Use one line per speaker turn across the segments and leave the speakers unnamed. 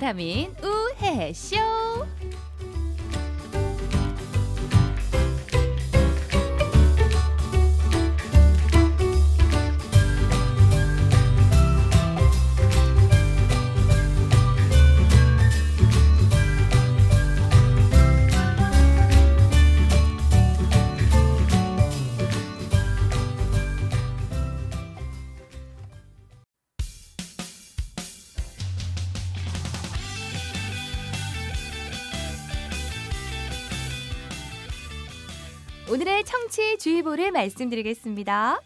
비타민 우해쇼. 말씀드리겠습니다.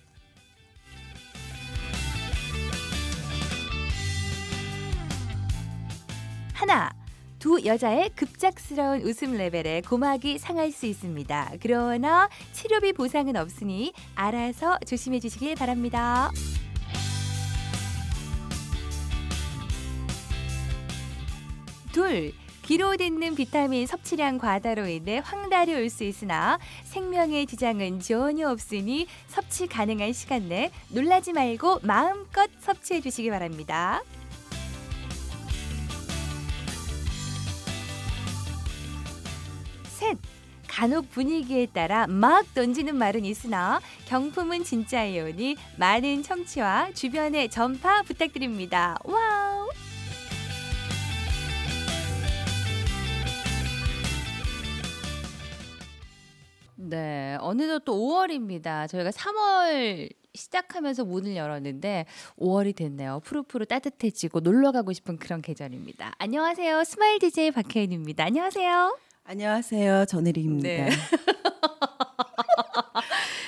하나. 두 여자의 급작스러운 웃음 레벨에 고막이 상할 수 있습니다. 그러나 치료비 보상은 없으니 알아서 조심해 주시길 바랍니다. 둘. 귀로 듣는 비타민 섭취량 과다로 인해 황달이 올 수 있으나 생명에 지장은 전혀 없으니 섭취 가능한 시간 내 놀라지 말고 마음껏 섭취해 주시기 바랍니다. 셋. 간혹 분위기에 따라 막 던지는 말은 있으나 경품은 진짜이오니 많은 청취와 주변에 전파 부탁드립니다. Wow! 네, 어느덧 또 5월입니다. 저희가 3월 시작하면서 문을 열었는데 5월이 됐네요. 푸르푸르 따뜻해지고 놀러 가고 싶은 그런 계절입니다. 안녕하세요. smile DJ 박혜인입니다. 안녕하세요.
안녕하세요. 전혜리입니다.
네.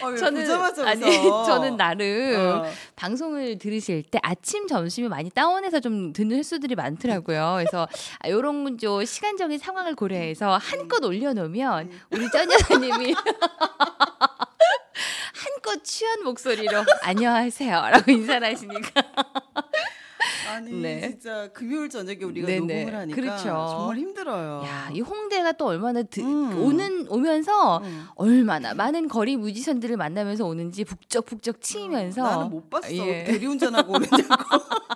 어, 왜
저는 아니? 저는 나름
어.
방송을 들으실 때 아침 점심이 많이 다운해서 좀 듣는 횟수들이 많더라고요. 그래서 아, 이런 좀 시간적인 상황을 고려해서 한껏 올려놓으면 우리 전 여사님이 한껏 취한 목소리로 안녕하세요라고 인사를 하시니까
아니
네.
진짜 금요일 저녁에 우리가
네네.
녹음을 하니까
그렇죠.
정말 힘들어요.
야, 이 홍대가 또 얼마나 드,
음.
오는 오면서
응.
얼마나 많은 거리 뮤지션들을 만나면서 오는지 북적북적 치면서
나는 못 봤어.
예.
대리운전하고 오느냐고.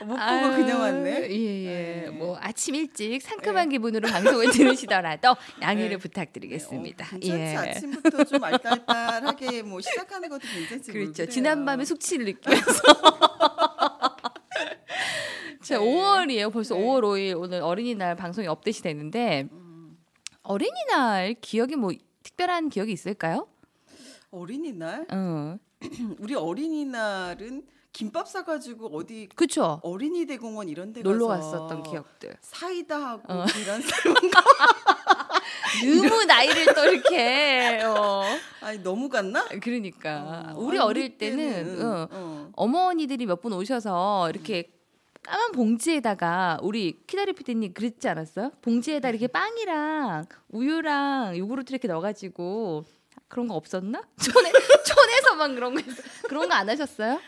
어, 못 보고
아유,
그냥 왔네.
예, 예.
네.
뭐 아침 일찍 상큼한 기분으로 방송을 들으시더라도 양해를
네.
부탁드리겠습니다.
어, 괜찮지
예.
아침부터 좀 알딸딸하게 뭐 시작하는 것도 괜찮지. 뭘
그렇죠. 지난밤에 숙취를 느끼면서. 자,
네.
5월이에요. 벌써
네.
5월 5일 오늘 어린이날 방송이 업데이트 됐는데
음.
어린이날 기억이 뭐 특별한 기억이 있을까요?
어린이날
어.
우리 어린이날은 김밥 사가지고 어디
그쵸.
어린이 대공원 이런 데
놀러 갔었던 기억들.
사이다 하고
어.
거
너무 나이를 또 이렇게 어.
아니 너무 갔나?
그러니까
어,
우리 어릴
우리
때는 어,
어.
어머니들이 몇 분 오셔서 이렇게 까만 봉지에다가 우리 키다리 피디님 그랬지 않았어요? 봉지에다 이렇게 빵이랑 우유랑 요구르트 이렇게 넣어가지고 그런 거 없었나? 촌에 촌에서만 그런 거. 그런 거 안 하셨어요?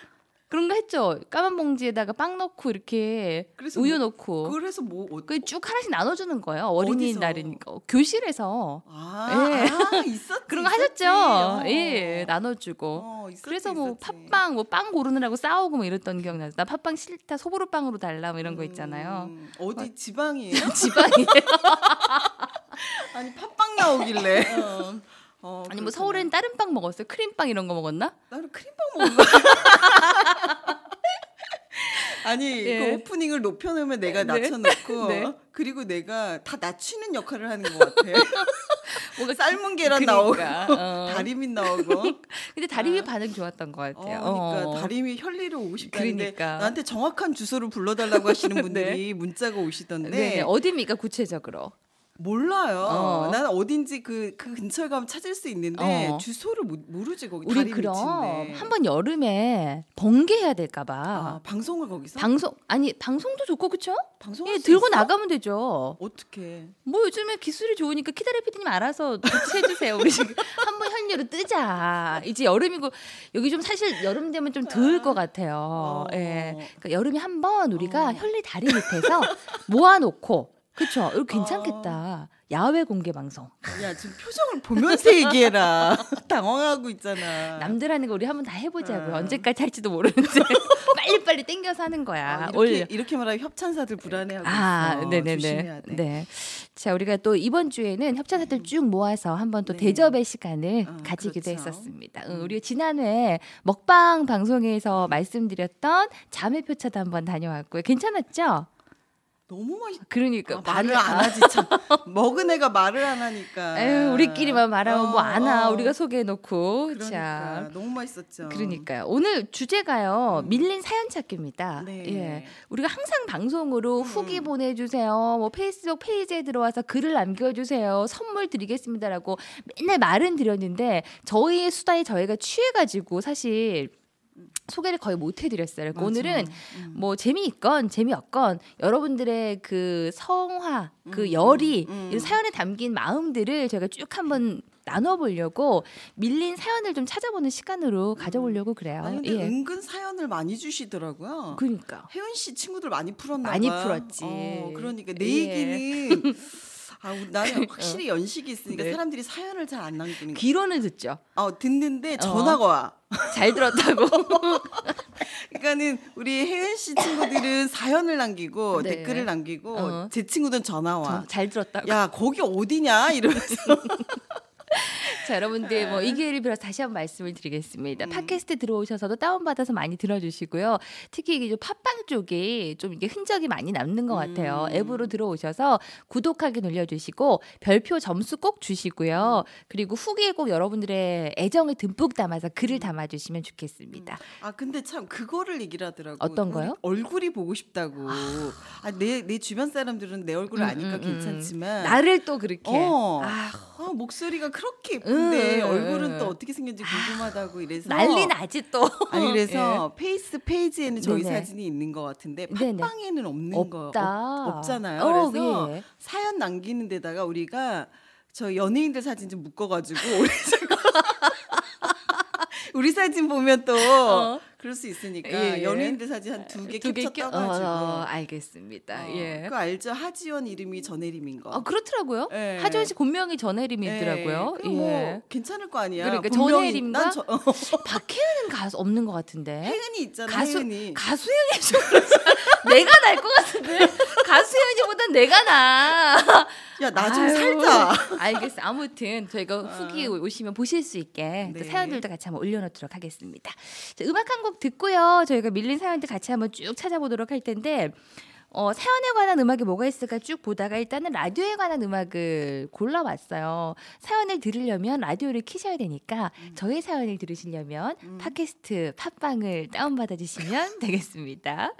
그런 거 했죠. 까만 봉지에다가 빵 넣고 이렇게
그래서
우유
뭐-
넣고
그걸 해서 뭐 어,
그쭉 하나씩 나눠 주는 거예요.
어디서?
어린이날이니까 교실에서
아,
예.
아 있었지
그런 거
있었지.
하셨죠.
어.
예, 나눠 주고.
어, 있었지,
그래서 뭐
있었지.
팥빵 뭐 빵 고르느라고 싸우고 뭐 이랬던 기억나요. 나 팥빵 싫다 소보루 빵으로 달라 뭐 이런 거 있잖아요.
음, 어디 지방이에요?
지방이
아니 팥빵 나오길래 어,
아니 뭐. 서울엔 다른 빵 먹었어요. 크림빵 이런 거 먹었나?
나는 크림빵 거 아니
예.
그 오프닝을 높여놓으면 내가
네.
낮춰놓고
네.
그리고 내가 다 낮추는 역할을 하는 것 같아.
뭔가
삶은 계란
그러니까,
나오고
어.
다리미 나오고.
근데 다리미
아.
반응 좋았던 것
어,
같아요.
그러니까
어.
다리미 현리로 오고 싶다는데
그러니까.
나한테 정확한 주소를 불러달라고 하시는 분들이 문자가 오시던데
네, 어디입니까 구체적으로?
몰라요.
어.
나는 어딘지 그, 그 근처에 가면 찾을 수 있는데
어.
주소를 모, 모르지 거기
우리 그럼
밑인데.
한번 여름에 번개해야 될까봐
아, 방송을 거기서
방송 아니 방송도 좋고 그쵸?
방송할
예,
수
들고
있어?
나가면 되죠.
어떻게?
뭐 요즘에 기술이 좋으니까 키다리 피디님 알아서 교체해 주세요. 우리 지금 한번 현리로 뜨자. 이제 여름이고 여기 좀 사실 여름 되면 좀 더울 것 같아요.
어.
예. 그러니까 여름에 한 번 우리가
어.
현리 다리 밑에서 모아놓고 그쵸? 이거 괜찮겠다. 야외 공개 방송.
야 지금 표정을 보면서 얘기해라. 당황하고 있잖아.
남들 하는 거 우리 한번 다 해보자고요.
아.
언제까지 할지도 모르는데 빨리 빨리 땡겨서 하는 거야.
아,
올-
이렇게 이렇게 말하면 협찬사들 불안해하고
아,
있어.
네네네.
조심해야 돼.
네. 자, 우리가 또 이번 주에는 협찬사들 쭉 모아서 한번 또
네.
대접의 시간을
어,
가지기도
그렇죠.
했었습니다. 응,
음.
우리가 지난해 먹방 방송에서 말씀드렸던 자매표차도 한번 다녀왔고요. 괜찮았죠?
너무 맛있.
그러니까
아, 말을 안 하지 참. 먹은 애가 말을 안 하니까.
에휴, 우리끼리만 말하면 뭐안 와.
어,
우리가 소개해 놓고.
그러니까
자.
너무 맛있었죠.
그러니까요. 오늘 주제가요. 밀린 사연 찾기입니다.
네.
예. 우리가 항상 방송으로
음.
후기 보내 주세요. 뭐 페이스북 페이지에 들어와서 글을 남겨 주세요. 선물 드리겠습니다라고 맨날 말은 드렸는데 저희의 수다에 저희가 취해 가지고 사실 소개를 거의 못 해드렸어요. 그러니까. 오늘은
음.
뭐 재미있건 재미없건 여러분들의 그 성화, 그
음,
열이
음.
이 사연에 담긴 마음들을 저희가 쭉 한번 나눠보려고 밀린 사연을 좀 찾아보는 시간으로 가져보려고 그래요.
아니 근데
예.
은근 사연을 많이 주시더라고요.
그러니까
혜연 씨 친구들 많이 풀었나
많이
봐.
풀었지.
어, 그러니까 내
예.
얘기는 아, 나는 확실히 연식이 있으니까
네.
사람들이 사연을 잘 안 남기는 거.
귀로는 듣죠.
어, 듣는데 전화가 와.
잘 들었다고.
그러니까는 우리 혜연 씨 친구들은 사연을 남기고
네.
댓글을 남기고
어.
제 친구들은 전화 와.
전- 잘 들었다고.
야 거기 어디냐 이러면서
자, 여러분들 뭐
네.
이 기회를 빌어 서 다시 한번 말씀을 드리겠습니다.
음.
팟캐스트 들어오셔서도 다운받아서 많이 들어주시고요. 특히 이게 좀 팟빵 쪽이 좀 이게 흔적이 많이 남는 것 같아요.
음.
앱으로 들어오셔서 구독하기 눌러주시고 별표 점수 꼭 주시고요. 그리고 후기에 꼭 여러분들의 애정을 듬뿍 담아서 글을
음.
담아주시면 좋겠습니다.
아 근데 참 그거를 얘기를 하더라고.
어떤 거요?
얼굴이 보고 싶다고. 아내 내 주변 사람들은 내 얼굴을
음,
아니까
음, 음.
괜찮지만
나를 또 그렇게.
어.
아,
아, 목소리가 그렇게 예 쁜데
음, 음,
얼굴은
음.
또 어떻게 생겼는지 궁금하다고 이래서
난리 나지 또.
아니 그래서 페이스 페이지에는 저희
네네.
사진이 있는 것 같은데. 팟빵에는 없는
없다.
거 없, 없잖아요.
어,
그래서
예.
사연 남기는 데다가 우리가 저 연예인들 사진 좀 묶어가지고 우리 사진 보면 또
어.
그럴 수 있으니까
예, 예.
연예인들 사진 한 두 개 캡처
껴-
떠가지고
어, 알겠습니다.
어,
예.
그거 알죠? 하지원 이름이 전혜림인 거.
아 그렇더라고요.
예.
하지원 씨 본명이 전혜림이
예, 뭐 괜찮을 거 아니야.
그러니까 전혜림과
난 저- 어,
박혜은은 가수 없는 것 같은데.
혜은이 있잖아.
가수
혜은이.
가수현이 좀 내가 날 것 같은데 가수현이보단 내가 나.
야 나 좀 살자.
알겠어. 아무튼 저희가 후기 오시면 보실 수 있게 또
네.
사연들도 같이 한번 올려놓도록 하겠습니다. 자, 음악 한 곡 듣고요. 저희가 밀린 사연들 같이 한번 쭉 찾아보도록 할 텐데. 어, 사연에 관한 음악이 뭐가 있을까 쭉 보다가 일단은 라디오에 관한 음악을 골라왔어요. 사연을 들으려면 라디오를 키셔야 되니까 저희 사연을 들으시려면
음.
팟캐스트 팟빵을 다운받아 주시면 되겠습니다.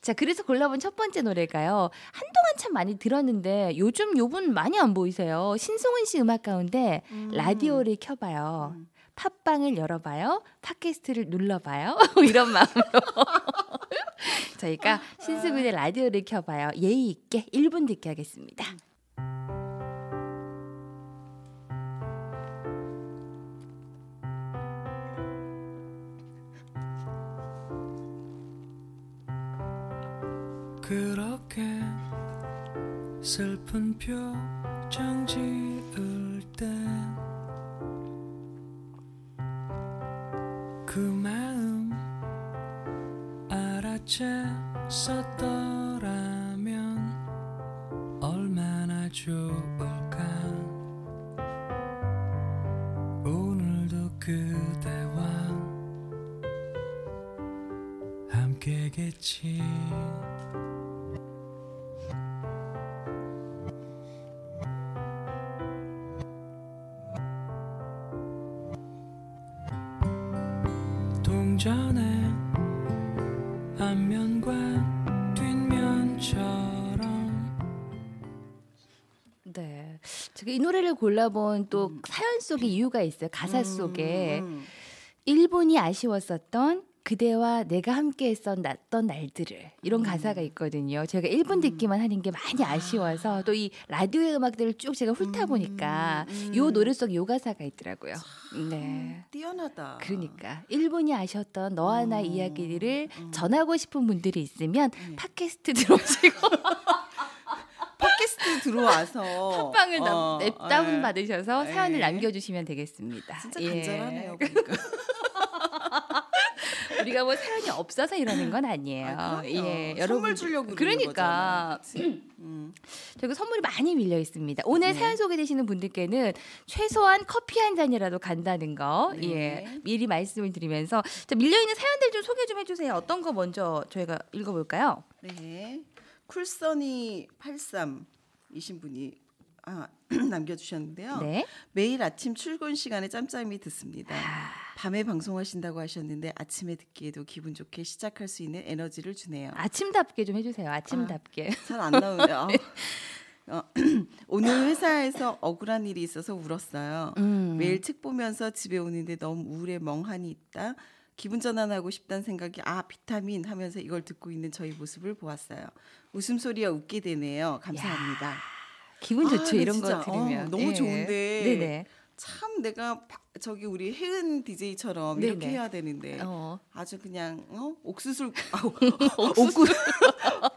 자, 그래서 골라본 첫 번째 노래가요. 한동안 참 많이 들었는데 요즘 요분 많이 안 보이세요. 신송은 씨 음악 가운데
음.
라디오를 켜봐요.
음.
팟빵을 열어봐요. 팟캐스트를 눌러봐요. 이런 마음으로 저희가 신수빈의 라디오를 켜봐요. 예의 있게 1분 듣게 하겠습니다.
그렇게 슬픈 표정 지을 그 마음 알아챘었더라면 얼마나 좋을까? 오늘도 그대와 함께겠지 동전의 앞면과 뒷면처럼
네. 제가 이 노래를 골라본 또 사연 속에 이유가 있어요. 가사 속에.
음, 음.
1분이 아쉬웠었던 그대와 내가 함께 했었던 날들을 이런 가사가 있거든요. 제가 1분 듣기만 하는 게 많이 아쉬워서 또 이 라디오의 음악들을 쭉 제가 훑다 보니까
음.
요 노래 속에 요 가사가 있더라고요. 네.
뛰어나다.
그러니까 1분이 아쉬웠던 너와 나
음,
이야기를
음.
전하고 싶은 분들이 있으면
네.
팟캐스트 들어오시고
팟캐스트 들어와서
팟빵을
어,
납- 다운
예.
받으셔서 사연을
예.
남겨주시면 되겠습니다.
진짜
예.
간절하네요. 보니까.
우리가 뭐 사연이 없어서 이러는 건 아니에요.
아.
예,
선물 주려고
그러니까?
음.
저희가 선물이 많이 밀려 있습니다. 오늘
네.
사연 소개되시는 분들께는 최소한 커피 한 잔이라도 간다는 거,
네.
예, 미리 말씀을 드리면서 자, 밀려 있는 사연들 좀 소개 좀 해주세요. 어떤 거 먼저 저희가 읽어볼까요?
네. 쿨선이 83이신 분이 아, 남겨주셨는데요.
네.
매일 아침 출근 시간에 짬짬이 듣습니다.
아.
밤에 방송하신다고 하셨는데 아침에 듣기에도 기분 좋게 시작할 수 있는 에너지를 주네요.
아침답게 좀 해주세요. 아침답게.
잘안 나오네요. 어, 오늘 회사에서 억울한 일이 있어서 울었어요.
음.
매일 책 보면서 집에 오는데 너무 우울해 멍하니 있다. 기분 전환하고 싶다는 생각이 아 비타민 하면서 이걸 듣고 있는 저희 모습을 보았어요. 웃음소리가 웃게 되네요. 감사합니다.
기분
아,
좋죠
근데
이런
진짜,
거 들으면
어, 너무
예.
좋은데.
네네.
참 내가 바- 저기 우리 혜은 DJ처럼
네네.
이렇게 해야 되는데
어.
아주 그냥 어? 옥수수 아, 옥수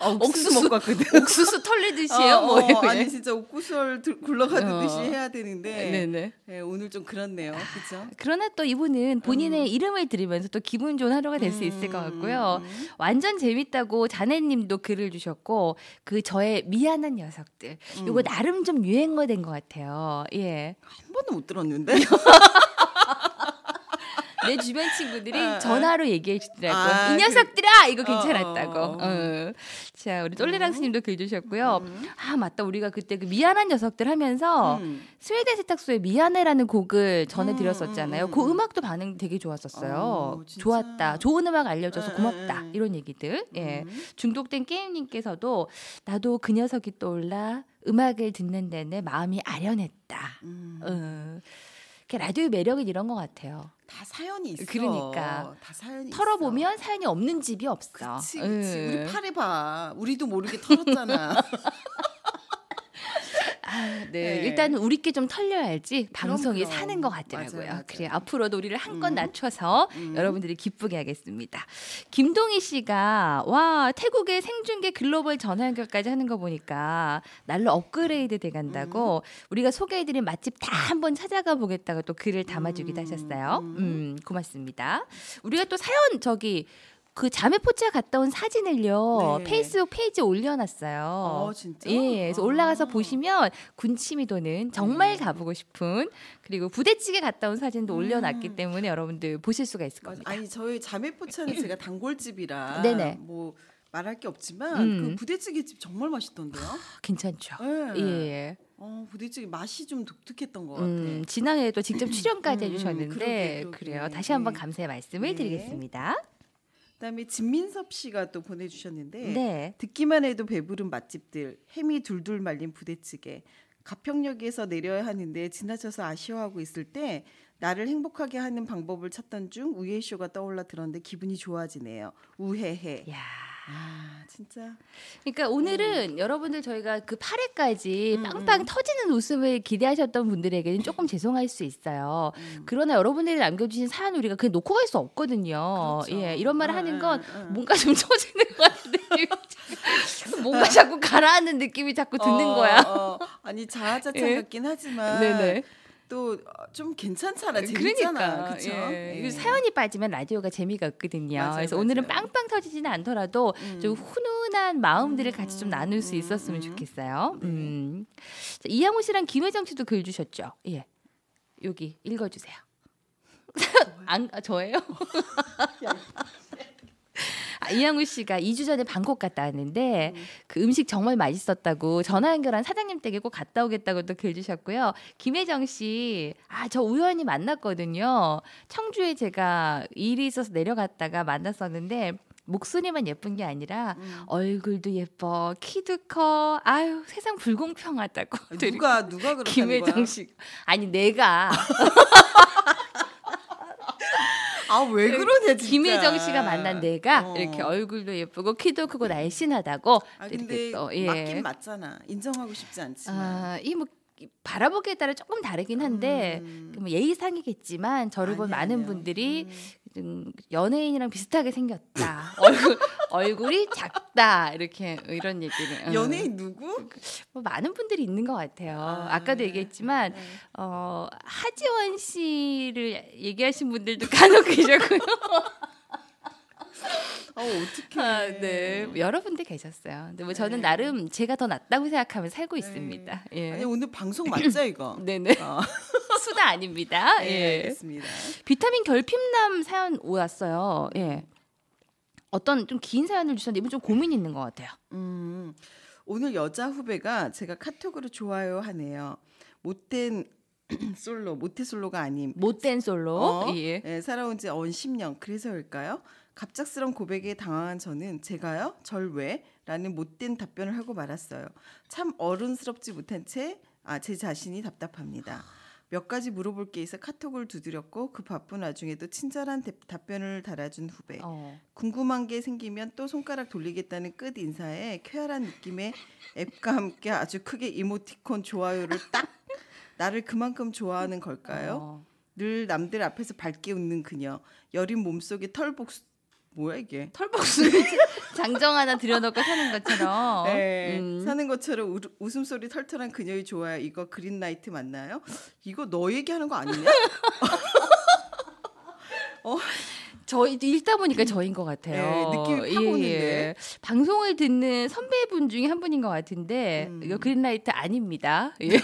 옥수수 먹고 왔거든.
옥수수 털리듯이요.
어,
뭐
어,
이렇게.
아니 진짜 옥구설 들- 굴러가듯이
어.
해야 되는데
네네.
예, 오늘 좀 그렇네요. 그렇죠?
그러나 또 이분은 본인의 이름을 들으면서 또 기분 좋은 하루가 될수 있을 것 같고요. 완전 재밌다고 자네님도 글을 주셨고 그 저의 미안한 녀석들 이거 나름 좀 유행어 된 것 같아요. 예,
한 번도 못 들었는데.
내 주변 친구들이
아, 아.
전화로 얘기해 주더라고.
아,
이
그-
녀석들아 이거
어,
괜찮았다고.
어, 어.
어. 자 우리 똘레랑스님도 글 주셨고요. 아 맞다 우리가 그때 그 미안한 녀석들 하면서
음.
스웨덴 세탁소의 미안해라는 곡을
음,
전해드렸었잖아요.
음,
그
음.
음악도 반응 되게 좋았었어요. 좋았다. 좋은 음악 알려줘서
에,
고맙다.
에, 에.
이런 얘기들. 예.
음.
중독된 게임님께서도 나도 그 녀석이 떠올라 음악을 듣는 데는 마음이 아련했다.
음.
어. 라디오의 매력은 이런 것 같아요.
다 사연이 있어.
그러니까.
다 사연이
털어보면 사연이 없는 집이 없어.
그치, 그치.
예.
우리 팔에 봐. 우리도 모르게 털었잖아.
아, 네.
네.
일단 우리께 좀 털려야지 방송이
그럼.
사는 것 같더라고요.
맞아요, 맞아요.
그래 앞으로도 우리를 한껏
음.
낮춰서
음.
여러분들이 기쁘게 하겠습니다. 김동희 씨가 와 태국의 생중계 글로벌 전화 연결까지 하는 거 보니까 날로 업그레이드 돼간다고
음.
우리가 소개해드린 맛집 다 한번 찾아가 보겠다고 또 글을 담아주기도
음.
하셨어요.
음.
음 고맙습니다. 우리가 또 사연 저기 그 자매 포차 갔다 온 사진을요
네.
페이스북 페이지에 올려놨어요.
어, 진짜?
예, 그래서
아.
올라가서 보시면 군침이 도는 정말 가보고 싶은 그리고 부대찌개 갔다 온 사진도 올려놨기 때문에 여러분들 보실 수가 있을. 겁니다.
아니 저희 자매 포차는 제가 단골집이라
네네.
뭐 말할 게 없지만
음.
그 부대찌개 집 정말 맛있던데요.
괜찮죠?
예.
예.
어, 부대찌개 맛이 좀 독특했던 것 같아.
음, 지난해에도 직접 출연까지
음, 음,
해주셨는데
그러게, 그러게.
그래요. 다시 한번
네.
감사의 말씀을
네.
드리겠습니다.
그다음에 진민섭 씨가 또 보내주셨는데
네.
듣기만 해도 배부른 맛집들 햄이 둘둘 말린 부대찌개 가평역에서 내려야 하는데 지나쳐서 아쉬워하고 있을 때 나를 행복하게 하는 방법을 찾던 중 우회쇼가 떠올라 들었는데 기분이 좋아지네요. 우회해.
야.
아 진짜.
그러니까 오늘은 여러분들 저희가 그 8회까지
음,
빵빵
음.
터지는 웃음을 기대하셨던 분들에게는 조금 죄송할 수 있어요.
음.
그러나 여러분들이 남겨주신 사연 우리가 그냥 놓고 갈 수 없거든요.
그렇죠.
예, 이런 말을
응,
하는 건
응, 응.
뭔가 좀 처지는 것 같은 느낌이 뭔가 자꾸 가라앉는 느낌이 자꾸 드는
어,
거야.
어, 아니 자아자찬
예.
같긴 하지만
네네.
또 좀 괜찮잖아. 재밌잖아. 그렇죠?
예. 이 사연이 빠지면 라디오가 재미가 없거든요.
맞아요,
그래서 오늘은
맞아요.
빵빵 터지지는 않더라도
음.
좀 훈훈한 마음들을 같이 좀
음,
나눌 수
음,
있었으면
음.
좋겠어요.
네.
음. 자, 이양호 씨랑 김혜정 씨도 글 주셨죠. 예. 여기 읽어 주세요. 안 아, 저예요? 아, 이양우 씨가 2주 전에 방콕 갔다 왔는데 그 음식 정말 맛있었다고 전화 연결한 사장님 댁에 꼭 갔다 오겠다고 또 글 주셨고요. 김혜정 씨, 아 저 우연히 만났거든요. 청주에 제가 일이 있어서 내려갔다가 만났었는데 목소리만 예쁜 게 아니라
음.
얼굴도 예뻐, 키도 커, 아유 세상 불공평하다고.
누가 누가
김혜정
거야?
씨, 아니 내가
아왜 그러냐 진짜.
김혜정 씨가 만난 내가
어.
이렇게 얼굴도 예쁘고 키도 크고 날씬하다고
아 근데
또, 예.
맞긴 맞잖아. 인정하고 싶지 않지만.
아, 이뭐 바라보기에 따라 조금 다르긴 한데
음.
그뭐 예의상이겠지만 저를 본
아니야,
많은. 분들이
음.
좀 연예인이랑 비슷하게 생겼다. 얼굴 얼굴이 작다. 이렇게 이런 얘기를. 음.
연예인 누구?
뭐 많은 분들이 있는 것 같아요.
아,
아, 까도
네.
얘기했지만
네.
어, 하지원 씨를 얘기하신 분들도 간혹 계셨고요.
어 어떻게?
아, 네, 여러 분들 계셨어요. 근데 뭐 저는
네.
나름 제가 더 낫다고 생각하며 살고 있습니다. 예.
아니 오늘 방송 맞죠 이거?
네네
어,
수다 아닙니다.
네,
예.
알겠습니다.
비타민 결핍남 사연 왔어요. 예. 어떤 좀 긴 사연을 주셨는데 이분 좀 고민 이 있는 것 같아요.
음, 오늘 여자 후배가 제가 카톡으로 좋아요 하네요. 못된 솔로, 모태 솔로가 아님.
못된 솔로.
어?
예.
예, 살아온 지 언 10년. 그래서일까요? 갑작스런 고백에 당황한 저는 제가요? 절 왜? 라는 못된 답변을 하고 말았어요. 참 어른스럽지 못한 채, 아, 제 자신이 답답합니다. 몇 가지 물어볼 게 있어 카톡을 두드렸고 그 바쁜 와중에도 친절한 대- 답변을 달아준 후배.
어.
궁금한 게 생기면 또 손가락 돌리겠다는 끝 인사에 쾌활한 느낌의 앱과 함께 아주 크게 이모티콘 좋아요를 딱 나를 그만큼 좋아하는 걸까요?
어.
늘 남들 앞에서 밝게 웃는 그녀 여린 몸속에 털 복수 뭐야 이게?
털복숭이 장정 하나 들여놓고 사는 것처럼.
네,
음.
사는 것처럼 우, 웃음소리 털털한 그녀의 좋아요 이거 그린라이트 맞나요? 이거 너 얘기하는 거 아니냐?
저희도 읽다 보니까 저인 것 같아요.
네, 느낌이 확 오는데.
방송을 듣는 선배분 중에 한 분인 것 같은데
음.
이거 그린라이트 아닙니다. 예.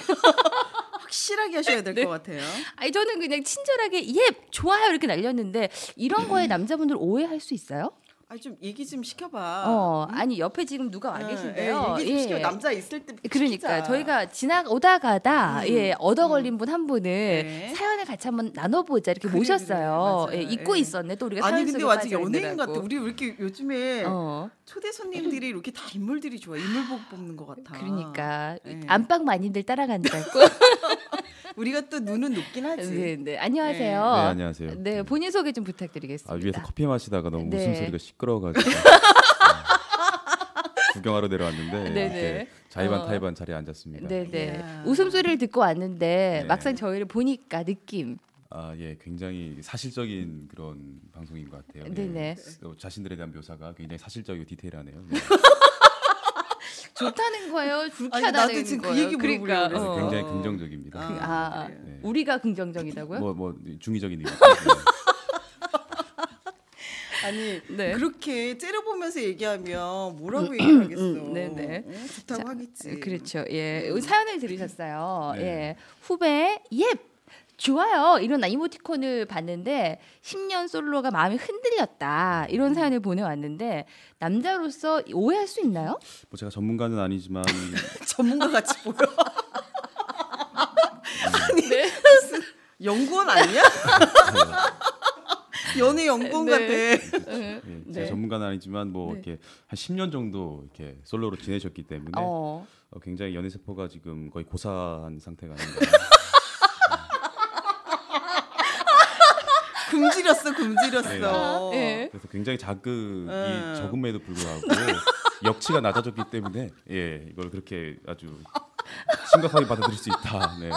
확실하게 하셔야 될 것
네.
같아요.
아니 저는 그냥 친절하게 예 좋아요 이렇게 날렸는데 이런 거에 남자분들 오해할 수 있어요?
아좀 얘기 좀 시켜봐.
어 아니 옆에 지금 누가 와
예,
계신데요.
예, 얘기 좀 시켜 남자 있을 때
그러니까
시키자.
저희가 지나오다 가다
음,
예 얻어 걸린 분한 분을
네.
사연을 같이 한번 나눠보자 이렇게
그래,
모셨어요.
그래,
예. 잊고
예.
있었네 또 우리가
아니 근데 완전 연예인 같아. 우리 왜 이렇게 요즘에
어
초대 손님들이 이렇게 다 인물들이 좋아. 인물 보고 뽑는 것 같아.
그러니까
네.
안방 마님들 따라간다고.
우리가 또 눈은 높긴 하지.
네, 네. 안녕하세요.
네, 안녕하세요.
네, 본인 소개 좀
아,
부탁드리겠습니다.
위에서 커피 마시다가 너무
네.
웃음소리가 시끄러워가지고 구경하러 내려왔는데
네네.
이렇게 자의반
어.
타의반 자리에 앉았습니다.
네, 네.
이야.
웃음소리를 듣고 왔는데
네.
막상 저희를 보니까 느낌.
아, 예, 굉장히 사실적인 그런 방송인 것 같아요.
네네.
예. 어, 자신들에 대한 묘사가 굉장히 사실적이고 디테일하네요. 네.
좋다는 거예요.
아니,
불쾌하다는
나도 지금 그
거예요.
얘기 물어보려고
그러니까.
어.
굉장히 긍정적입니다.
아,
그- 아.
네.
우리가 긍정적이다고요?
뭐, 뭐 중의적인 의미.
아니
네.
그렇게 째려보면서 얘기하면 뭐라고 얘기를 하겠어.
음, 네네.
어, 좋다고
자,
하겠지.
그렇죠. 예. 사연을 들으셨어요.
네.
예. 후배 예. 좋아요. 이런 이모티콘을 봤는데 10년 솔로가 마음이 흔들렸다. 이런 사연을 보내왔는데 남자로서 오해할 수 있나요?
뭐 제가 전문가는 아니지만
전문가 같이 보여.
네.
연구원 아니야? 연애 연구원
네.
같아.
응.
예, 제가
네.
전문가는 아니지만 뭐
네.
이렇게 한 10년 정도 이렇게 솔로로 지내셨기 때문에
어.
어, 굉장히 연애 세포가 지금 거의 고사한 상태가 아닌가.
굶지렸어, 굶지렸어.
네.
그래서 굉장히 자극이
음.
적음에도 불구하고 역치가 낮아졌기 때문에 예 이걸 그렇게 아주 심각하게 받아들일 수 있다. 네.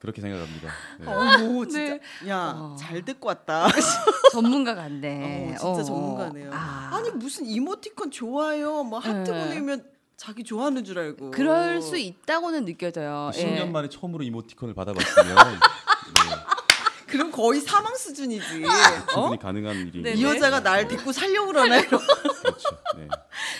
그렇게 생각합니다. 네.
어머, 진짜.
네.
야,
어.
잘 듣고 왔다.
전문가 같네.
어, 진짜 전문가네요.
아.
아니 무슨 이모티콘 좋아요, 뭐 하트
네.
보내면 자기 좋아하는 줄 알고.
그럴 수 있다고는 느껴져요.
10년
예.
만에 처음으로 이모티콘을 받아봤으면 네,
그럼 거의 사망 수준이지. 어?
충분히 가능한 일이
네,
이
네.
여자가 날 데리고 살려고 그러나 이런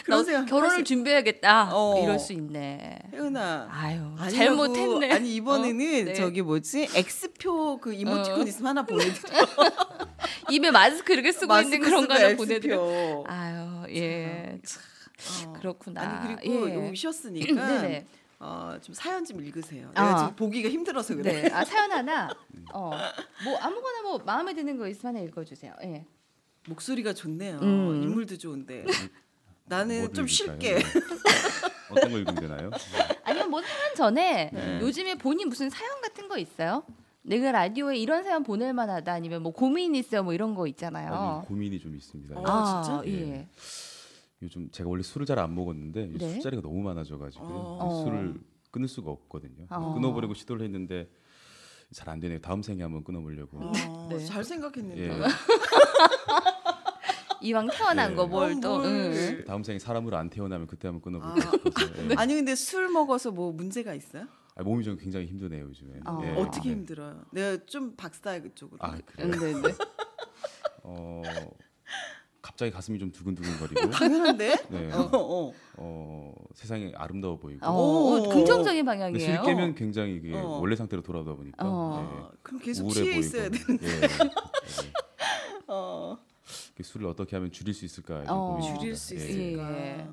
그렇죠. 네.
결혼을 준비해야겠다.
어.
이럴 수 있네.
혜은아.
아유,
아니라고.
잘못했네.
아니 이번에는
어? 네.
저기 뭐지 X표 그 이모티콘
어.
있으면 하나 보내드려.
입에 마스크 이렇게 쓰고 있는 그런 거 하나 보내드려. 아유, 예. 참,
어.
그렇구나.
아니 그리고
예.
오셨으니까
네네.
어, 좀 사연 좀 읽으세요.
아.
내가 지금 보기가 힘들어서 그래.
네. 아 사연 하나. 어. 뭐 아무거나 뭐 마음에 드는 거 있으면 하나 읽어 주세요. 예.
목소리가 좋네요.
음.
인물도 좋은데. 나는
뭐를
좀? 쉴게.
네. 어떤 걸 읽으면 되나요?
아니면 뭐 사연 전에
네.
요즘에 본인 무슨 사연 같은 거 있어요? 내가 라디오에 이런 사연 보낼 만하다 아니면 뭐 고민 있어 뭐 이런 거 있잖아요.
어, 고민이 좀 있습니다.
어,
아,
진짜?
예.
요즘 제가 원래 술을 잘 안 먹었는데
네.
술자리가 너무 많아져가지고
어.
술을 끊을 수가 없거든요.
어.
끊어보려고 시도를 했는데 잘 안 되네요. 다음 생에 한번 끊어보려고.
어,
네.
잘 생각했는데.
예.
이왕 태어난
네.
거뭘
어,
또.
뭘.
응.
다음 생에 사람으로 안 태어나면 그때 한번
아.
끊어볼게요. 예.
아니 근데 술 먹어서 뭐 문제가 있어요?
아, 몸이 좀 굉장히 힘드네요 요즘에.
어.
예.
어떻게
네.
힘들어요? 내가 좀 박사의 그쪽으로.
아
응,
그래요?
네, 네.
어 갑자기 가슴이 좀 두근두근거리고.
당연한데?
네.
어, 어.
어 세상이 아름다워 보이고.
어,
오.
긍정적인
근데
방향이에요.
술 깨면 굉장히 이게
어.
원래 상태로 돌아오다 보니까
어.
아, 그럼 계속 취해
보이고.
있어야 돼.
예. 예.
어.
그 술을 어떻게 하면 줄일 수 있을까 좀
어.
고민입니다.
줄일 수
예.
있을까?
예.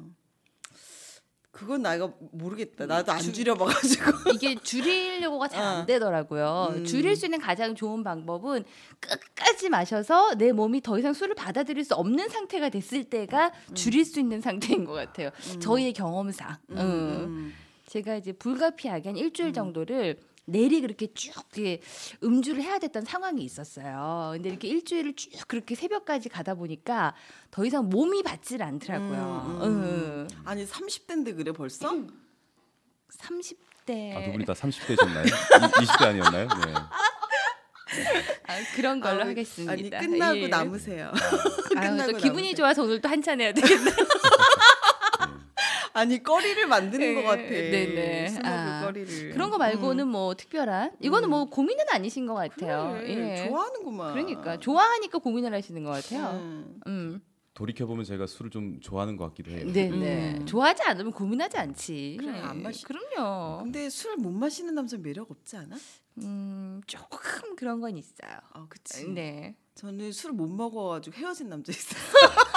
그건 나가 모르겠다. 나도 안 줄여봐가지고.
이게 줄이려고가 잘안
어.
되더라고요.
음.
줄일 수 있는 가장 좋은 방법은 끝까지 마셔서 내 몸이 더 이상 술을 받아들일 수 없는 상태가 됐을 때가 줄일 수 있는 상태인 것 같아요. 저희의 경험상.
음,
음.
음.
제가 이제 불가피하게 한 일주일 정도를 내리 그렇게 쭉 이렇게 음주를 해야 됐던 상황이 있었어요. 근데 이렇게 일주일을 쭉 그렇게 새벽까지 가다 보니까 더 이상 몸이 받질 않더라고요.
음, 음.
음.
아니 30대인데 그래 벌써?
30대
아, 두 분이 다 30대셨나요? 20대 아니었나요? 네.
아, 그런 걸로
아우,
하겠습니다.
아니 끝나고
예.
남으세요.
아유,
끝나고
또 기분이
남으세요.
좋아서 오늘 또 한잔 해야 되겠네.
아니 거리를 만드는
네,
것 같아.
네네.
술 먹을
아,
거리를.
그런 거 말고는 뭐 특별한 이거는 뭐 고민은 아니신 것 같아요.
그래,
예.
좋아하는구만.
그러니까 좋아하니까 고민을 하시는 것 같아요.
음.
음,
돌이켜 보면 제가 술을 좀 좋아하는 것 같기도 해요.
네, 네.
음.
좋아하지 않으면 고민하지 않지.
그래, 안 마시-
그럼요.
근데 술 못 마시는 남자 매력 없지 않아?
음, 조금 그런 건 있어요.
아, 그치.
네.
저는 술못 먹어가지고 헤어진 남자 있어요.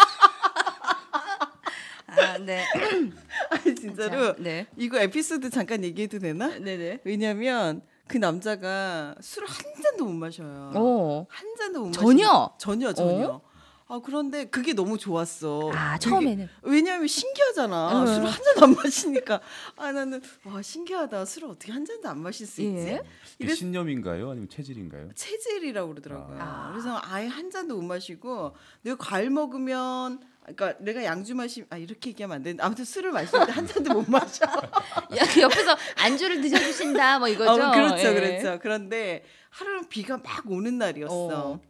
아, 네.
아니 진짜로
자, 네.
이거 에피소드 잠깐 얘기해도 되나?
네네.
왜냐면 그 남자가 술을 한 잔도 못 마셔요.
오.
한 잔도 못
전혀?
마시는- 전혀 전혀. 아 그런데 그게 너무 좋았어.
아, 처음에는.
왜냐하면 신기하잖아.
응.
술을 한 잔도 안 마시니까 아 나는 와 신기하다. 술을 어떻게 한 잔도 안 마실 수 있지?
예.
이게
이랬-
신념인가요? 아니면 체질인가요?
체질이라고 그러더라고요.
아.
그래서 아예 한 잔도 못 마시고 내가 과일 먹으면 그러니까 내가 양주 마시 아 이렇게 얘기하면 안 되는데 아무튼 술을 마실 때 한 잔도 못 마셔.
야, 옆에서 안주를 드셔 주신다, 뭐 이거죠.
어, 그렇죠,
예.
그렇죠. 그런데 하루는 비가 막 오는 날이었어.
어.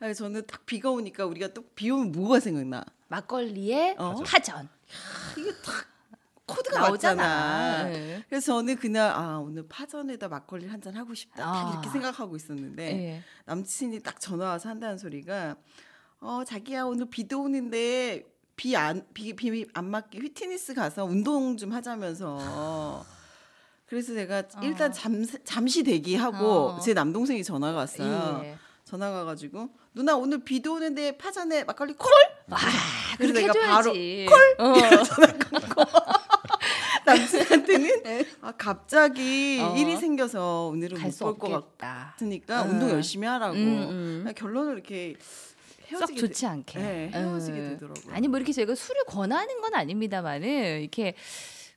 아니 저는 딱 비가 오니까 우리가 또 비 오면 뭐가 생각나?
막걸리에
어?
파전
코드가
나오잖아. 예.
그래서 저는 그날 아 오늘 파전에다 막걸리 한 잔 하고 싶다. 딱
아.
이렇게 생각하고 있었는데
예.
남친이 딱 전화 와서 한다는 소리가 어 자기야 오늘 비도 오는데 비 안 비 비 안 맞게 휘트니스 가서 운동 좀 하자면서 그래서 제가 일단 잠, 잠시 대기하고
어.
제 남동생이 전화가 왔어요.
예.
전화가 가가지고 누나 오늘 비도 오는데 파전에 막걸리 콜?
와,
그래서
그렇게
내가
해줘야지. 콜? 어.
남친한테는 아 갑자기
어.
일이 생겨서 오늘은 갈못수볼 것. 같으니까
음.
운동 열심히 하라고
음, 음.
결론을 이렇게
썩 좋지
되-
않게.
네, 헤어지게
음.
되더라고요.
아니 뭐 이렇게 저희가 술을 권하는 건 아닙니다만은 이렇게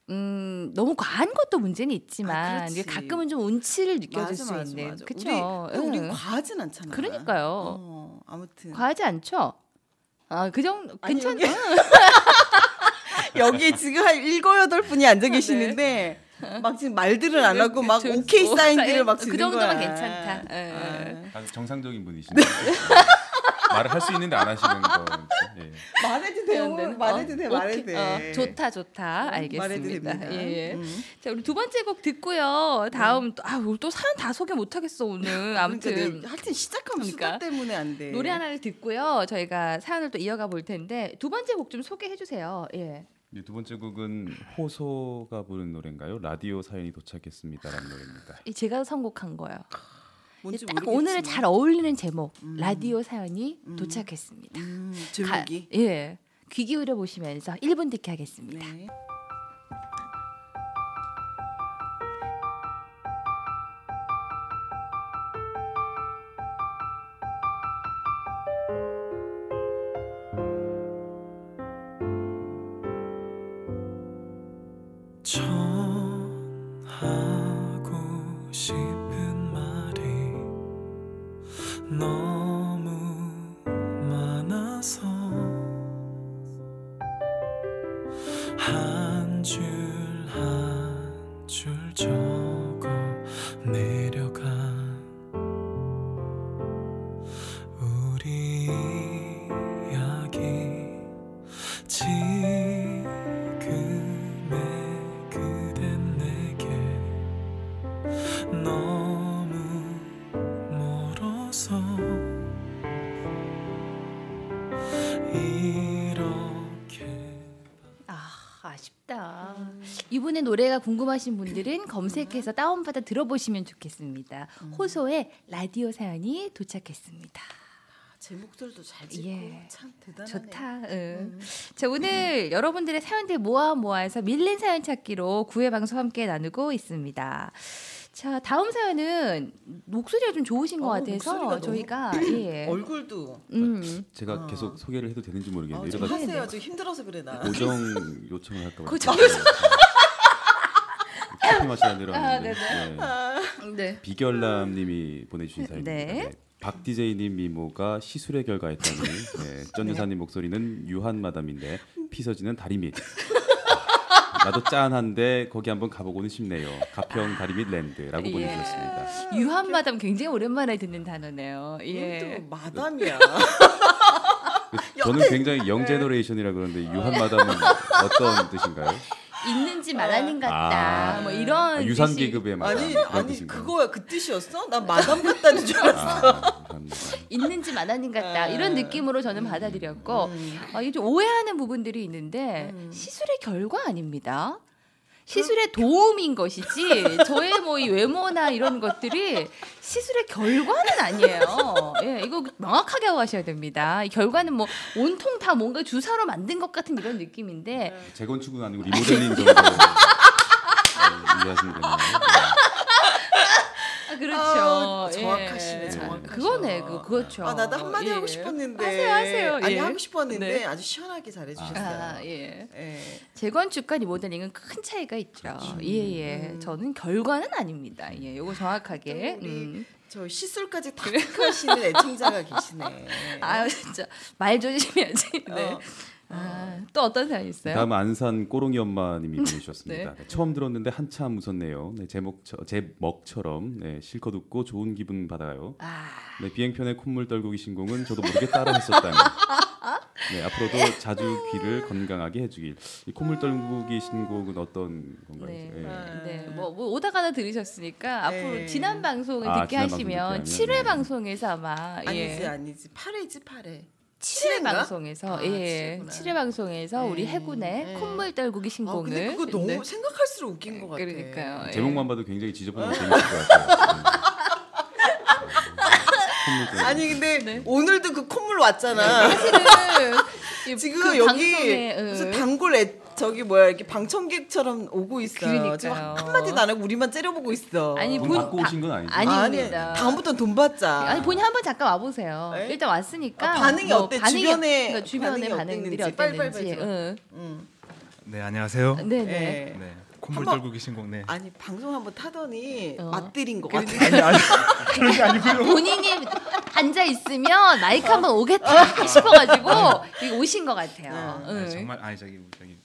음 너무 과한 것도 문제는 있지만
아,
가끔은 좀 운치를 느껴질
맞아,
수
맞아,
있는. 그렇죠.
우리, 우리 과하진 않잖아.
그러니까요.
어, 아무튼
과하지 않죠. 아그 정도
아니,
괜찮.
여기- 여기 지금 한 일곱 여덟 분이 앉아 계시는데 막 지금 말들을 안 하고 막
네. 저-
오케이
오,
사인들을
막그
주는
정도면
거야.
괜찮다. 예.
아.
아주 정상적인 분이신데 말을 할 수 있는데 안 하시는 거. 예.
말해도.
네, 네.
말해도 돼.
어,
말해도. 돼.
어, 좋다 좋다. 알겠습니다.
말해도 됩니다.
예, 예.
음.
자 우리 두 번째 곡 듣고요. 다음 또, 아 우리 또 사연 다 소개 못 하겠어 오늘. 아무튼
그러니까 내- 하여튼 시작하면
그러니까.
수다 때문에 안 돼.
노래 하나를 듣고요. 저희가 사연을 또 이어가 볼 텐데 두 번째 곡 좀 소개해 주세요. 예.
네, 두 번째 곡은 호소가 부른 노래인가요? 라디오 사연이 도착했습니다라는 노래입니다.
이 제가 선곡한 거예요.
뭔지
딱
모르겠지만.
오늘 잘 어울리는 제목 라디오 사연이 도착했습니다.
음,
가-
제목이.
예. 귀 기울여 보시면서 1분 듣기 하겠습니다.
네.
노래가 궁금하신 분들은 검색해서 다운받아 들어보시면 좋겠습니다.
음.
호소의 라디오 사연이 도착했습니다.
제 목소리도 잘 짓고
예.
참 대단하네.
좋다. 응.
음.
자 오늘 여러분들의 사연들 모아 모아서 밀린 사연 찾기로 구회 방송 함께 나누고 있습니다. 자 다음 사연은 목소리가 좀 좋으신 것
어우,
같아서 저희가 예.
얼굴도
음.
제가
아.
계속 소개를 해도 되는지
아,
모르겠네요.
좀
이러다
하세요. 좀 힘들어서 그래 나.
고정 요청을 할까 봐.
고정
커피 마시다
아,
내려왔는데
네네.
네.
네.
비결남님이 보내주신 사연입니다.
네.
네. 박 DJ님 미모가 시술에 결과했다니 네. 전 여사님 목소리는 유한 마담인데 피서지는 다리 밑. 아, 나도 짠한데 거기 한번 가보고는 싶네요. 가평 다리 밑 랜드라고
예.
보내주셨습니다.
유한 마담 굉장히 오랜만에 듣는 단어네요. 예.
또 마담이야.
저는 굉장히 young generation이라 그러는데 유한 마담은 어떤 뜻인가요?
있는 집 마나님 같다.
아.
뭐 이런
아, 유한 마담
아니 아니? 그거야 그 뜻이었어? 난 마담 같다는 줄 알았어.
아.
있는 집 마나님 같다
아.
이런 느낌으로 저는 받아들였고
음.
어, 이게 좀 오해하는 부분들이 있는데 시술의 결과 아닙니다. 시술의 도움인 것이지 저의 뭐 이 외모나 이런 것들이 시술의 결과는 아니에요. 예, 이거 명확하게 하고 가셔야 됩니다. 이 결과는 뭐 온통 다 뭔가 주사로 만든 것 같은 이런 느낌인데
재건축은 아니고 리모델링 정도 네, 이해하시면 되나요?
아, 그렇죠.
아,
예.
정확하시네, 정확하셔.
그거네, 그 그렇죠.
아 나도 한마디
예.
하고 싶었는데
하세요, 하세요.
아니
예.
하고 싶었는데
네.
아주 시원하게 잘해주셨어요.
아, 예.
예.
재건축과 리모델링은 큰 차이가 있죠. 예, 예.
음.
저는 결과는 아닙니다. 예, 요거 정확하게. 음.
저 시술까지 다 체크하시는 애청자가 계시네.
아유, 진짜 말 조심해야지. 네.
어.
아, 또 어떤 사연 있어요?
다음 안산 꼬롱이 엄마님이 보내주셨습니다.
네.
네, 처음 들었는데 한참 웃었네요. 네, 제목 제먹처럼 네, 실컷 웃고 좋은 기분 받아요.
아,
네, 비행편에 콧물 떨구기 신공은 저도 모르게 따라했었다니. 네, 앞으로도 자주 귀를 건강하게 해주길. 이 콧물 떨구기 신곡은 어떤 건가요?
네.
예.
아.
네, 뭐, 뭐 오다가다 들으셨으니까
네.
앞으로 지난 방송을
아,
듣게
지난 방송
하시면
듣게
7회
하면, 네.
방송에서 아마
아니지
예.
아니지 8회지 8회.
7회
7회인가?
방송에서
아,
예.
7회구나.
7회 방송에서 우리
네.
해군의
네.
콧물 떨구기
아
신공을
근데 그거 너무
네.
생각할수록 웃긴 것 같아.
그러니까요. 예.
제목만 봐도 굉장히 지저분하고 재밌을 것 같아요. 떨구기.
아니 근데
네.
오늘도 그 콧물 왔잖아.
사실은 이-
지금
그
여기
방송에, 응.
무슨 단골 애 저기 뭐야 이렇게 방청객처럼 오고 있어.
그러니까요.
지금 한마디도 안 하고 우리만 째려보고 있어.
아니,
돈
본-
받고 오신 건 아니죠?
아니,
아니. 다음부터는 돈 받자.
아니 본인 한번 잠깐 와 보세요.
네?
일단 왔으니까
아, 반응이
뭐
어때? 주변에
그러니까 주변의
반응이
반응들이
어땠는지 빨리, 빨리,
응.
응.
네 안녕하세요.
네네.
예.
네 콧물
한번-
떨구기 신곡 네.
아니 방송 한번 타더니
어.
맛들인 것 같아.
아니 아니 그런 게 아니고요.
본인이 앉아 있으면 마이크 한번 오겠다 싶어가지고 이거 오신 것 같아요.
네.
응.
아니, 정말 아니 저기 저기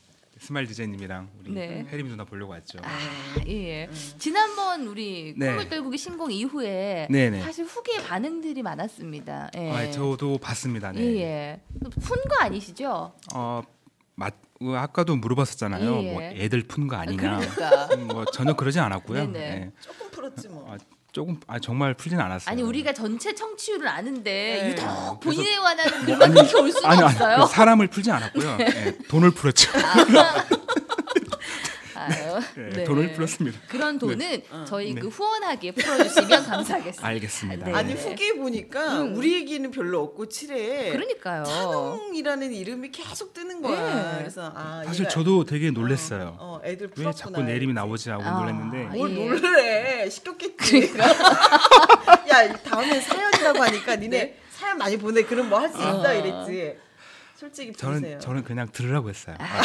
스마일 디자인님이랑 우리
네.
혜림 누나 보려고 왔죠.
아, 예. 지난번 우리
네.
콧물 떨구기 신곡 이후에
네네.
사실 후기 반응들이 많았습니다. 예.
아, 저도 봤습니다. 네.
예, 예. 푼 거 아니시죠?
어, 맞, 어, 아까도 물어봤었잖아요.
예, 예.
뭐 애들 푸는 거 아니냐.
그러니까.
음, 뭐 전혀 그러지 않았고요.
네네.
네.
조금 풀었지 뭐.
아, 조금 아 정말 풀진 않았어요.
아니 우리가 전체 청취율을 아는데
네.
유독 본인에 관한 글만 그렇게 올 수가
아니, 아니
없어요.
그 사람을 풀지 않았고요. 네, 돈을 풀었죠.
아 유,
네,
네.
돈을 풀었습니다.
그런 돈은
네.
저희 그 후원하기에 풀어주시면 감사하겠습니다.
알겠습니다.
네.
아니 후기 보니까
음.
우리 얘기는 별로 없고 칠해.
그러니까요.
찬웅이라는 이름이 계속 뜨는 거야.
네.
그래서 아
사실
얘가-
저도 되게 놀랐어요.
어, 어, 애들
왜
풀었구나.
자꾸 내 이름이 나오지 하고
아,
놀랐는데
예.
뭘 놀래? 시켰겠지. 야 다음엔 사연이라고 하니까 니네 사연 많이 보내. 그럼 뭐 할 수 있어
어.
이랬지. 솔직히 보세요.
저는 저는 그냥 들으라고 했어요. 아,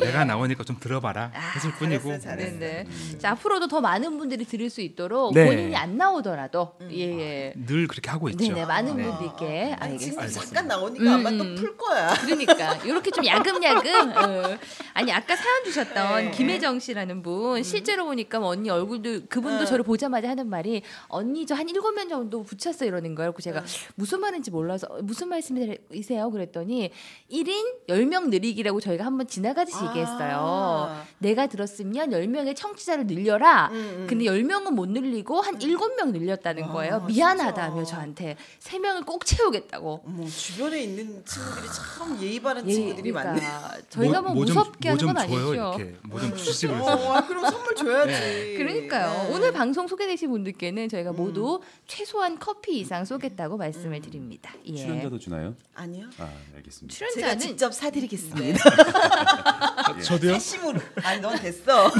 내- 내가 나오니까 좀 들어봐라 했을 뿐이고.
잘했어, 잘했어.
네네. 자 앞으로도 더 많은 분들이 들을 수 있도록
네.
본인이 안 나오더라도 예예.
늘 그렇게 하고 있죠.
네네 많은
네.
분들께
아니 지금
알겠습니다.
잠깐 나오니까 아마
음,
또
음.
풀 거야.
그러니까 이렇게 좀 야금야금. 어. 아니 아까 사연 주셨던
네.
김혜정 씨라는 분 실제로 보니까 뭐 언니 얼굴도 그분도
음.
저를 보자마자 하는 말이 언니 저 한 일곱 명 정도 붙였어 이러는 거예요. 그래서 제가
음.
무슨 말인지 몰라서 무슨 말씀이세요? 그랬더니 1인 10명 늘리기라고 저희가 한번 지나가듯이 얘기했어요.
아.
내가 들었으면 10명의 청취자를 늘려라.
음, 음.
근데 10명은 못 늘리고 한 7명 늘렸다는
아,
거예요.
진짜.
미안하다며 저한테 3명을 꼭 채우겠다고.
어머 주변에 있는 친구들이 참 예의 바른
예,
친구들이 많네.
그러니까 저희가 뭐, 무섭게 하는 건 아니죠.
이렇게 뭐좀 주시고 있어요.
어, 아, 그럼 선물 줘야지.
네. 그러니까요.
네.
오늘 방송 소개되신 분들께는 저희가
음.
모두 최소한 커피 이상 쏘겠다고 말씀을 드립니다. 예.
출연자도 주나요?
아니요.
아, 알겠습니다.
제가
출연자는
직접 사드리겠습니다.
예.
저도요?
사심으로. 아니 넌 됐어.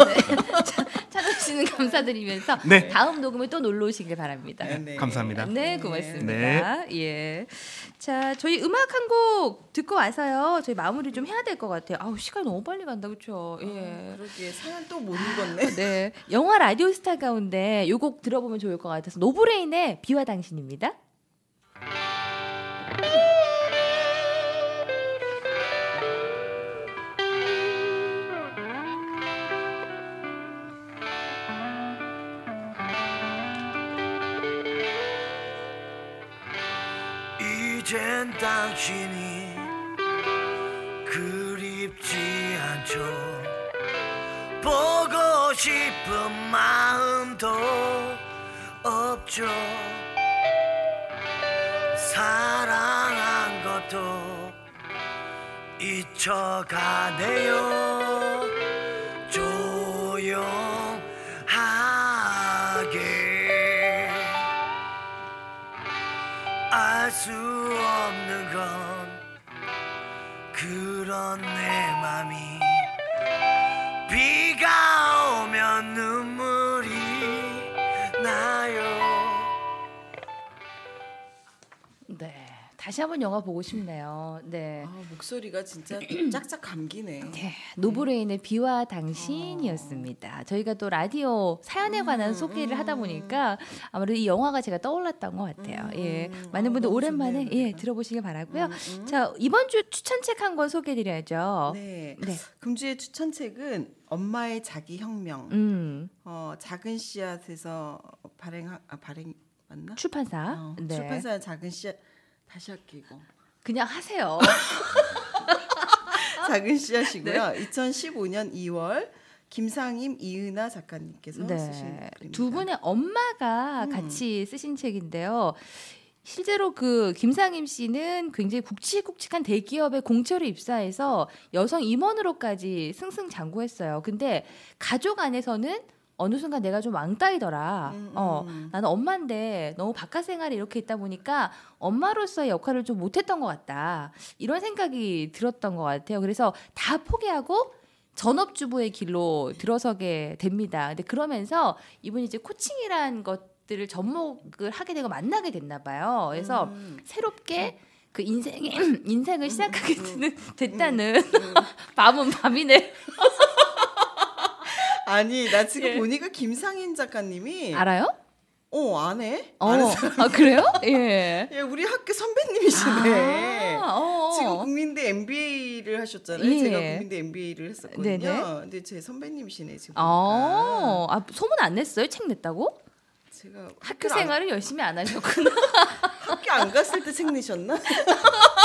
찬호 씨는 감사드리면서
네.
다음 녹음에 또 놀러 오시길 바랍니다.
네, 네.
감사합니다.
네, 고맙습니다. 예. 자, 저희 음악 한 곡 듣고 와서요. 저희 마무리 좀 해야 될 것 같아요. 아우, 시간이 너무 빨리 간다. 그렇죠? 예.
그러게 사연 또못 읽었네.
네. 영화 라디오 스타 가운데 요 곡 들어보면 좋을 것 같아서 노브레인의 비와 당신입니다.
이젠 당신이 그립지 않죠. 보고 싶은 마음도 없죠. 사랑한 것도 잊혀가네요. 조용하게 알 수 그런 내 맘이
다시 한번 영화 보고 싶네요. 네.
아, 목소리가 진짜 짝짝 감기네.
네, 노브레인의 비와 당신이었습니다. 저희가 또 라디오 사연에 관한 소개를 하다 보니까 아무래도 이 영화가 제가 떠올랐던 것 같아요. 예, 많은
아,
분들
너무
오랜만에
좋네요,
예 들어보시길 바라고요.
음, 음.
자 이번 주 추천책 한 권 소개드려야죠.
네.
네.
금주의 추천책은 엄마의 자기 혁명.
음,
어, 작은 씨앗에서 발행 아 발행 맞나?
출판사.
어,
네.
출판사 작은 씨앗 다시 할게 이거.
그냥 하세요.
작은 씨앗이고요.
네.
2015년 2월 김상임 이은하 작가님께서 쓰신
네.
글입니다.
두 분의 엄마가
음.
같이 쓰신 책인데요. 실제로 그 김상임 씨는 굉장히 굵직굵직한 대기업에 공채로 입사해서 여성 임원으로까지 승승장구했어요. 근데 가족 안에서는 어느 순간 내가 좀 왕따이더라.
음,
어,
음.
나는 엄마인데 너무 바깥 생활이 이렇게 있다 보니까 엄마로서의 역할을 좀 못했던 것 같다. 이런 생각이 들었던 것 같아요. 그래서 다 포기하고 전업주부의 길로 들어서게 됩니다. 근데 그러면서 이분이 이제 코칭이란 것들을 접목을 하게 되고 만나게 됐나 봐요. 그래서
음.
새롭게 그 인생의 인생을 시작하게 되는 됐다는 밤은 밤이네.
아니 나 지금
예.
보니까 김상인 작가님이
알아요?
어 아네.
어.
아는 사람.
아 그래요? 예.
예, 우리 학교 선배님이시네.
아, 어.
지금 국민대 MBA를 하셨잖아요.
예.
제가 국민대 MBA를 했었거든요.
네네.
근데 제 선배님이시네 지금.
어. 아 소문 안 냈어요? 책 냈다고?
제가
학교
학교를 안-
생활을 열심히 안 하셨구나.
학교 안 갔을 때 책 내셨나?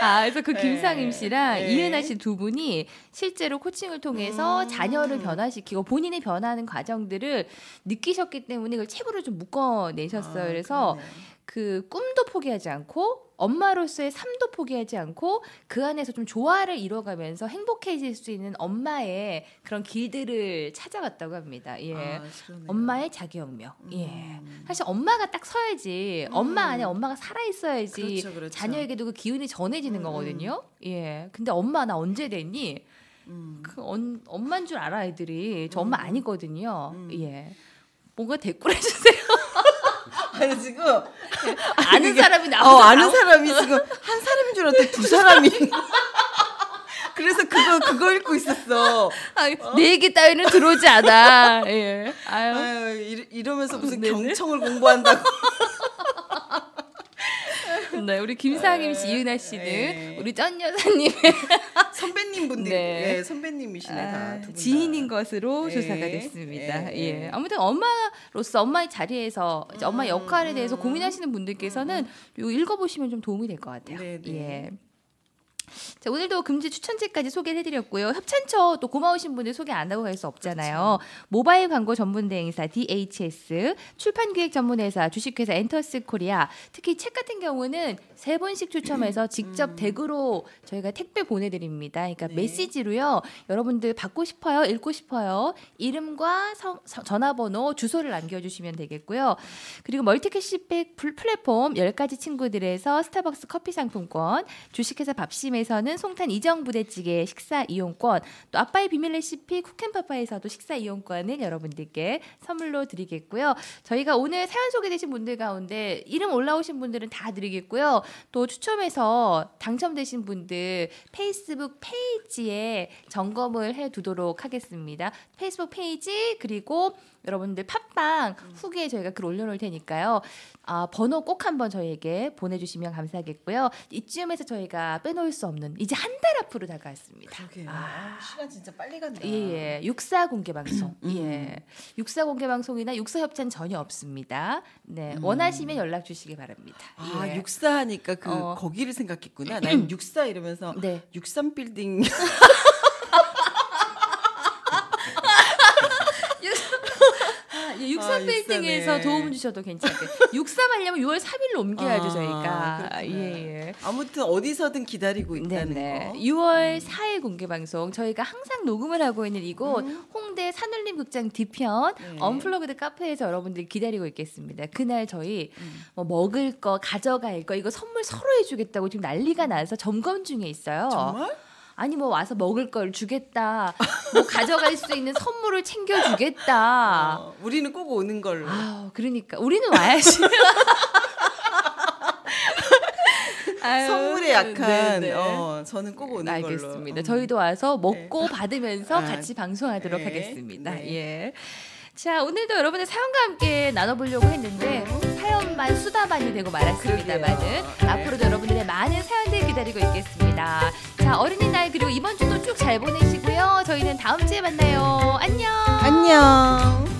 아, 그래서 그
네.
김상임 씨랑
네.
이은하 씨 두 분이 실제로 코칭을 통해서
음.
자녀를 변화시키고 본인이 변화하는 과정들을 느끼셨기 때문에 그걸 책으로 좀 묶어내셨어요.
아,
그래서
그러네.
그 꿈도 포기하지 않고 엄마로서의 삶도 포기하지 않고 그 안에서 좀 조화를 이뤄가면서 행복해질 수 있는 엄마의 그런 길들을 찾아갔다고 합니다. 예.
아.
엄마의 자기혁명. 예.
음.
사실 엄마가 딱 서야지. 엄마 안에 엄마가 살아 있어야지.
그렇죠, 그렇죠.
자녀에게도 그 기운이 전해지는
음,
거거든요. 예. 근데 엄마 나 언제 됐니?
음.
그 언, 엄마인 줄 알아 애들이. 저 엄마
음.
아니거든요.
음.
예. 뭔가 댓글 해주세요.
아니 지금
아는 사람이
어
나오고
아는 사람이 지금 한 사람인 줄 알았더니 두 사람이. 그래서 그거 그거 읽고 있었어.
내 얘기 따위는 들어오지 않아. 예. 아유.
아유 이러, 이러면서 무슨
네네.
경청을 공부한다고.
네, 우리 김상임 씨, 이은하 씨는
예.
우리 쩐 여사님의
선배님 분들,
네.
예, 선배님이시네
아,
다두.
지인인 것으로
예,
조사가 됐습니다.
예,
예,
예.
아무튼 엄마로서 엄마의 자리에서 이제 엄마 역할에 대해서 고민하시는 분들께서는 요 읽어보시면 좀 도움이 될 것 같아요.
네, 네.
예. 자, 오늘도 금주 추천책까지 소개를 해드렸고요. 협찬처 또 고마우신 분들 소개 안 하고 갈 수 없잖아요. 모바일 광고 전문 대행사 DHS, 출판 기획 전문 회사 주식회사 엔터스 코리아, 특히 책 같은 경우는 세 분씩 추첨해서 직접 댁으로 저희가 택배 보내드립니다. 그러니까
네.
메시지로요. 여러분들 받고 싶어요, 읽고 싶어요. 이름과 성- 서- 전화번호, 주소를 남겨주시면 되겠고요. 그리고 멀티캐시백 플- 플랫폼 10가지 친구들에서 스타벅스 커피 상품권, 주식회사 밥심 에서는 송탄 이정 부대찌개 식사 이용권, 또 아빠의 비밀 레시피 쿠켄파파에서도 식사 이용권을 여러분들께 선물로 드리겠고요. 저희가 오늘 사연 소개되신 분들 가운데 이름 올라오신 분들은 다 드리겠고요. 또 추첨해서 당첨되신 분들 페이스북 페이지에 점검을 해 두도록 하겠습니다. 페이스북 페이지 그리고 여러분들 팟빵 후기에 저희가 글 올려놓을 테니까요. 아, 번호 꼭 한번 저희에게 보내주시면 감사하겠고요. 이쯤에서 저희가 빼놓을 수 없는 이제 한 달 앞으로 다가왔습니다.
그러게요.
아.
아, 시간 진짜 빨리 간다.
예, 예. 육사 공개 방송.
음.
예. 육사 공개 방송이나 육사 협찬 전혀 없습니다. 네.
음.
원하시면 연락 주시기 바랍니다.
아,
예.
육사 하니까 그
어.
거기를 생각했구나. 난 육사 이러면서
네.
육삼 빌딩
아, 예, 빌딩에서. 도움 주셔도 괜찮게. 육사 하려면 6월 3일로 옮겨야죠,
아,
저희가. 예, 예.
아무튼 어디서든 기다리고 있다는
네네.
거.
6월 4일 공개 방송 저희가 항상 녹음을 하고 있는 이곳
음.
홍대 산울림 극장 뒤편
네.
언플러그드 카페에서 여러분들 기다리고 있겠습니다. 그날 저희
음.
뭐 먹을 거 가져갈 거 이거 선물 서로 해 주겠다고 지금 난리가 나서 점검 중에 있어요.
정말?
아니 뭐 와서 먹을 걸 주겠다. 뭐 가져갈 수 있는 선물을 챙겨 주겠다.
어, 우리는 꼭 오는 걸로.
아, 그러니까 우리는 와야지. 아유,
선물에 약한
네네.
어, 저는 꼭 오는
알겠습니다.
걸로. 음.
저희도 와서 먹고 받으면서
아,
같이 방송하도록
네.
하겠습니다.
네.
예. 자, 오늘도 여러분의 사연과 함께 나눠보려고 했는데 사연만 수다반이 되고 말았습니다만은.
네.
앞으로도 여러분들의 많은 사연들 기다리고 있겠습니다. 자, 어린이날 그리고 이번 주도 쭉 잘 보내시고요. 저희는 다음 주에 만나요. 안녕. 안녕.